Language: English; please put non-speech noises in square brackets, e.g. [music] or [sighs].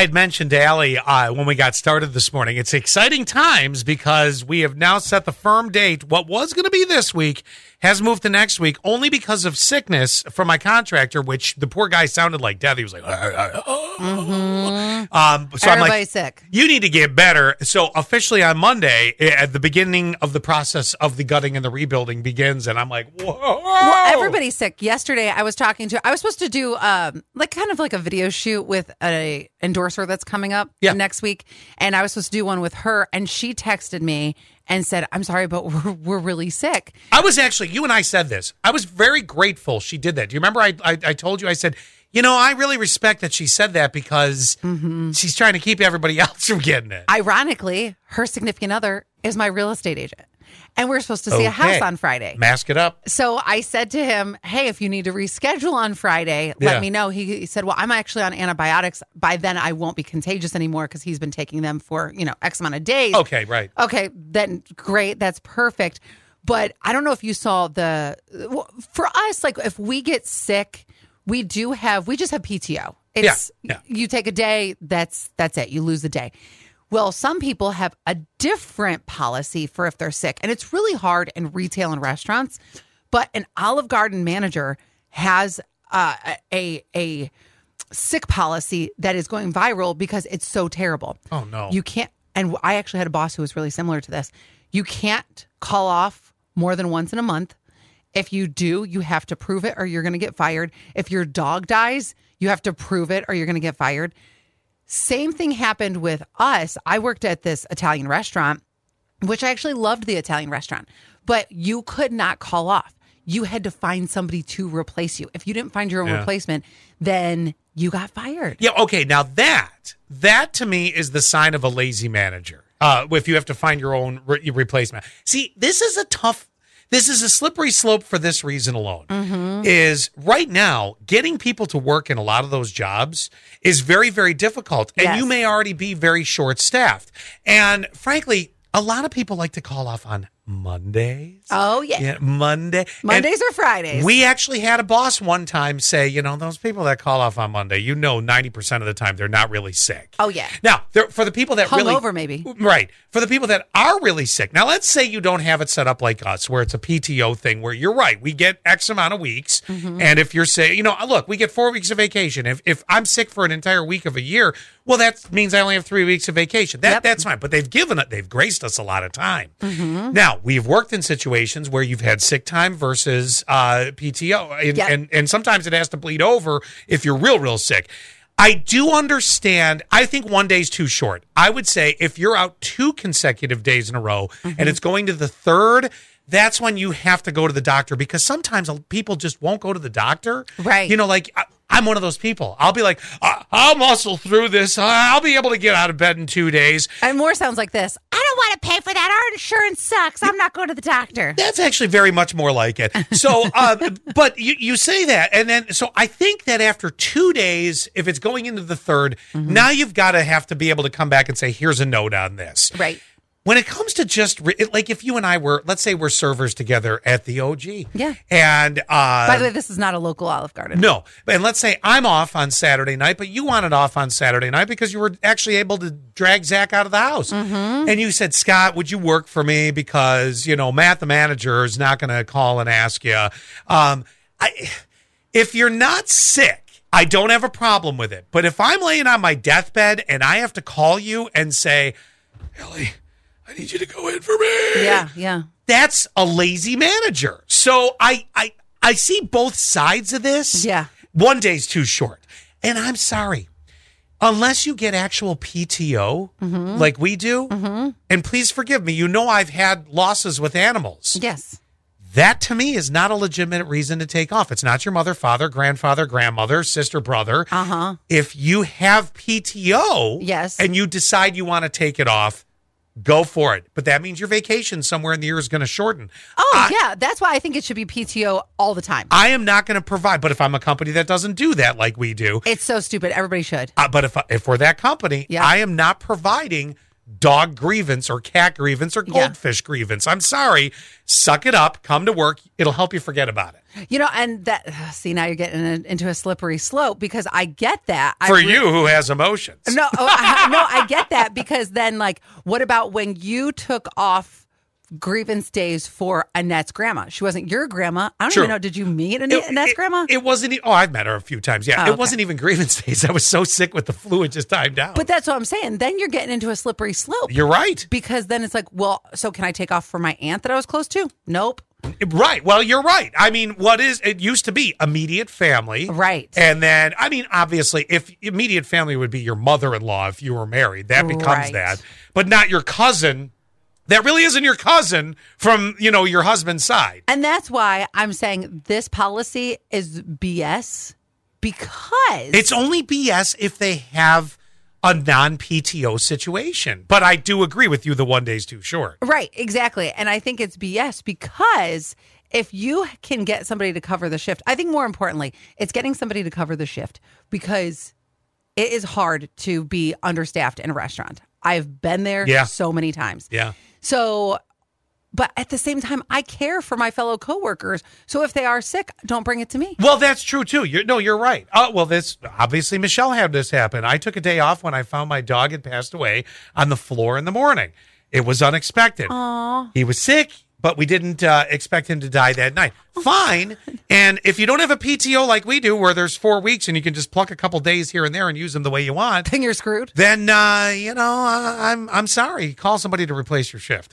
I had mentioned to Allie uh, when we got started this morning, it's exciting times because we have now set the firm date. What was going to be this week has moved to next week only because of sickness from my contractor, which the poor guy sounded like death. He was like, Mm-hmm. um, so I'm like, sick. you need to get better. So officially on Monday, eh, at the beginning of the process of the gutting and the rebuilding begins, and I'm like, whoa. Well, everybody's sick. Yesterday, I was talking to. I was supposed to do um like kind of like a video shoot with a endorser that's coming up Yeah. next week, and I was supposed to do one with her, and she texted me and said, "I'm sorry, but we're we're really sick." I was actually, you and I said this. I was very grateful she did that. Do you remember I, I, I told you, I said, you know, I really respect that she said that because mm-hmm. she's trying to keep everybody [laughs] else from getting it. Ironically, her significant other is my real estate agent, and we're supposed to see a house on Friday. Mask it up. So I said to him, "Hey, if you need to reschedule on Friday, let Yeah. me know." He, he said, "Well, I'm actually on antibiotics. By then, I won't be contagious anymore because he's been taking them for you know X amount of days." Okay, right. Okay, then great. That's perfect. But I don't know if you saw the for us, like if we get sick, we do have we just have PTO. It's Yeah, yeah. you take a day, that's that's it. You lose a day. Well, some people have a different policy for if they're sick, and it's really hard in retail and restaurants. But an Olive Garden manager has uh, a a sick policy that is going viral because it's so terrible. Oh, no. You can't and I actually had a boss who was really similar to this. You can't call off more than once in a month. If you do, you have to prove it or you're going to get fired. If your dog dies, you have to prove it or you're going to get fired. Same thing happened with us. I worked at this Italian restaurant, which I actually loved the Italian restaurant, but you could not call off. You had to find somebody to replace you. If you didn't find your own Yeah. replacement, then you got fired. Yeah, okay. Now that that to me is the sign of a lazy manager. Uh, if you have to find your own re- replacement. See, this is a tough. This is a slippery slope for this reason alone. Mm-hmm. Is right now getting people to work in a lot of those jobs is very, very difficult, and Yes. you may already be very short staffed. And frankly, a lot of people like to call off on Mondays. Oh, yeah. Yeah, Monday. And- Mondays or Fridays. we actually had a boss one time say, you know, those people that call off on Monday, you know, 90% of the time they're not really sick. Oh, yeah. Now, for the people that really. Hungover, maybe. Right. For the people that are really sick. Now, let's say you don't have it set up like us, where it's a PTO thing, where you're right. We get X amount of weeks. Mm-hmm. And if you're saying, you know, look, we get four weeks of vacation. If, if I'm sick for an entire week of a year, well, that means I only have three weeks of vacation. That, Yep. That's fine. But they've given it, they've graced us a lot of time. Mm-hmm. Now, we've worked in situations where you've had sick time versus uh, PTO. And, Yep. and, and sometimes it has to bleed over if you're real, real sick. I do understand. I think one day's too short. I would say if you're out two consecutive days in a row and it's going to the third, that's when you have to go to the doctor because sometimes people just won't go to the doctor. Right. You know, like I, I'm one of those people. I'll be like, I'll muscle through this. I'll be able to get out of bed in two days. And more sounds like this. To pay for that. Our insurance sucks. I'm not going to the doctor. That's actually very much more like it. So, uh, [laughs] but you, you say that, and then so I think that after two days, if it's going into the 3rd Mm-hmm. now you've got to have to be able to come back and say, "Here's a note on this." Right. When it comes to just it- like if you and I were, let's say we're servers together at the OG, Yeah. and uh, By the way, this is not a local Olive Garden. no, and let's say I'm off on Saturday night, but you wanted off on Saturday night because you were actually able to drag Zach out of the house. And you said, Scott, would you work for me? Because, you know, Matt, the manager, is not going to call and ask you. Um, I, if you're not sick, I don't have a problem with it. But if I'm laying on my deathbed and I have to call you and say, Ellie, I need you to go in for me Yeah, yeah. that's a lazy manager. So I I I see both sides of this. Yeah. One day's too short. And I'm sorry. Unless you get actual PTO Mm-hmm. like we do, and please forgive me, you know I've had losses with animals. Yes. That to me is not a legitimate reason to take off. It's not your mother, father, grandfather, grandmother, sister, brother. Uh huh. If you have PTO, Yes. and you decide you want to take it off, go for it. But that means your vacation somewhere in the year is going to shorten. Oh, I, yeah. That's why I think it should be PTO all the time. I am not going to provide. But if I'm a company that doesn't do that like we do, It's so stupid. Everybody should. uh, but if if we're that company, Yeah. I am not providing dog grievance or cat grievance or Yeah. goldfish grievance. I'm sorry. Suck it up. Come to work. It'll help you forget about it. You know, and that [sighs] see now you're getting into a slippery slope because I get that For re- you who has emotions. No, oh, I, no, I get that because then, like, what about when you took off grievance days for Annette's grandma? She wasn't your grandma. I don't True. even know. Did you meet Annette, Annette's it, grandma? It wasn't. Oh, I've met her a few times. Yeah, Oh, it okay. wasn't even grievance [laughs] days. I was so sick with the flu, it just timed out. but that's what I'm saying. Then you're getting into a slippery slope you're right. because then it's like, well, so can I take off for my aunt that I was close to? Nope. Right. Well, you're right. I mean, what is it used to be immediate family. Right. And then, I mean, obviously, if immediate family would be your mother in law if you were married, that becomes Right. that, but not your cousin. That really isn't your cousin from, you know, your husband's side. And that's why I'm saying this policy is BS because It's only BS if they have a non PTO situation. But I do agree with you, the one day's too short. Right, exactly. And I think it's BS because if you can get somebody to cover the shift, I think more importantly, it's getting somebody to cover the shift because it is hard to be understaffed in a restaurant. I've been there Yeah. so many times. Yeah. So, but at the same time, I care for my fellow coworkers. So if they are sick, don't bring it to me. Well, that's true too. You're, no, you're right. Oh, well, this obviously Michelle had this happen. I took a day off when I found my dog had passed away on the floor in the morning. It was unexpected. Aww. He was sick, but we didn't uh, expect him to die that night. Fine. [laughs] And if you don't have a PTO like we do, where there's four weeks and you can just pluck a couple days here and there and use them the way you want, Then you're screwed. then uh, you know uh, I'm I'm sorry. Call somebody to replace your shift.